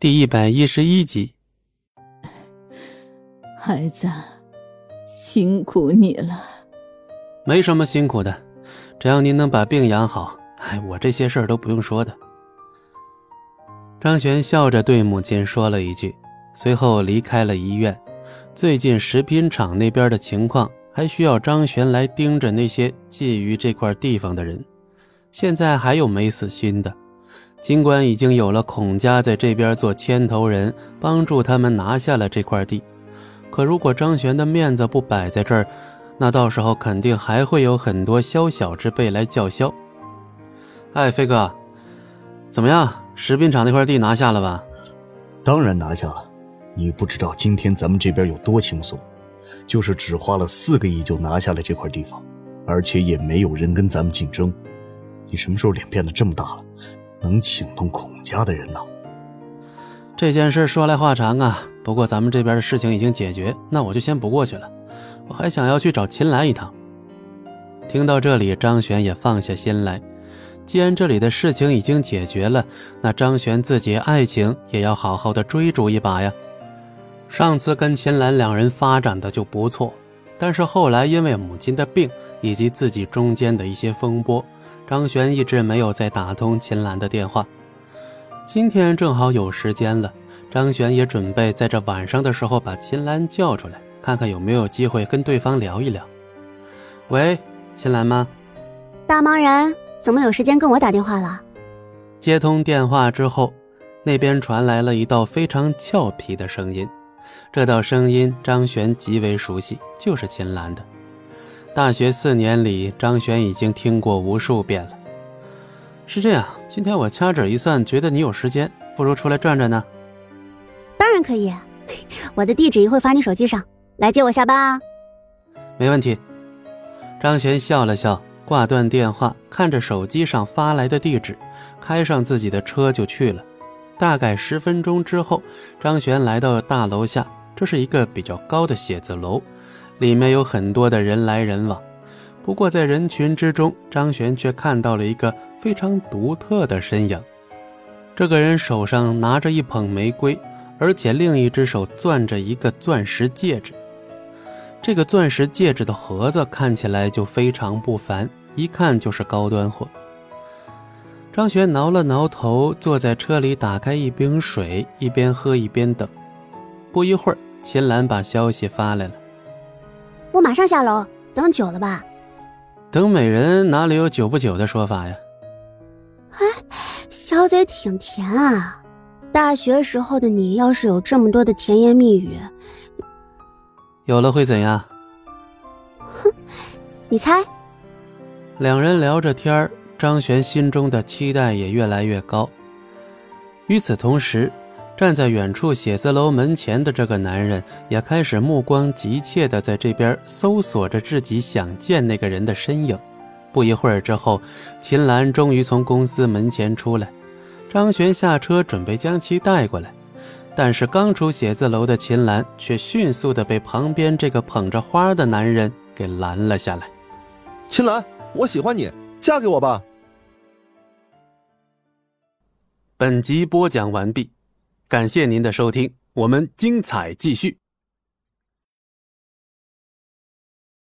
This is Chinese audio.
第一百一十一集，孩子，辛苦你了。没什么辛苦的，只要您能把病养好，哎，我这些事儿都不用说的。张璇笑着对母亲说了一句，随后离开了医院。最近食品厂那边的情况，还需要张璇来盯着那些觊觎这块地方的人。现在还有没死心的。尽管已经有了孔家在这边做牵头人，帮助他们拿下了这块地，可如果张璇的面子不摆在这儿，那到时候肯定还会有很多宵小之辈来叫嚣。哎，飞哥，怎么样？食品厂那块地拿下了吧？当然拿下了。你不知道今天咱们这边有多轻松，就是只花了四个亿就拿下了这块地方，而且也没有人跟咱们竞争。你什么时候脸变得这么大了？能请动孔家的人呢？这件事说来话长啊。不过咱们这边的事情已经解决，那我就先不过去了。我还想要去找秦岚一趟。听到这里，张璇也放下心来。既然这里的事情已经解决了，那张璇自己爱情也要好好的追逐一把呀。上次跟秦岚两人发展的就不错，但是后来因为母亲的病以及自己中间的一些风波。张璇一直没有再打通秦岚的电话，今天正好有时间了，张璇也准备在这晚上的时候把秦岚叫出来，看看有没有机会跟对方聊一聊。喂，秦岚吗？大忙人，怎么有时间跟我打电话了？接通电话之后，那边传来了一道非常俏皮的声音，这道声音张璇极为熟悉，就是秦岚的。大学四年里，张璇已经听过无数遍了。是这样，今天我掐指一算，觉得你有时间，不如出来转转呢。当然可以，我的地址一会发你手机上，来接我下班啊。没问题。张璇笑了笑，挂断电话，看着手机上发来的地址，开上自己的车就去了。大概十分钟之后，张璇来到大楼下，这是一个比较高的写字楼。里面有很多的人来人往，不过在人群之中，张璇却看到了一个非常独特的身影。这个人手上拿着一捧玫瑰，而且另一只手攥着一个钻石戒指。这个钻石戒指的盒子看起来就非常不凡，一看就是高端货。张璇挠了挠头，坐在车里，打开一瓶水，一边喝一边等。不一会儿，秦岚把消息发来了。我马上下楼，等久了吧？等美人哪里有久不久的说法呀？哎，小嘴挺甜啊！大学时候的你要是有这么多的甜言蜜语，有了会怎样？哼，你猜？两人聊着天张璇心中的期待也越来越高。与此同时。站在远处写字楼门前的这个男人也开始目光急切地在这边搜索着自己想见那个人的身影。不一会儿之后，秦岚终于从公司门前出来，张璇下车准备将其带过来，但是刚出写字楼的秦岚却迅速地被旁边这个捧着花的男人给拦了下来。秦岚，我喜欢你，嫁给我吧。本集播讲完毕。感谢您的收听，我们精彩继续。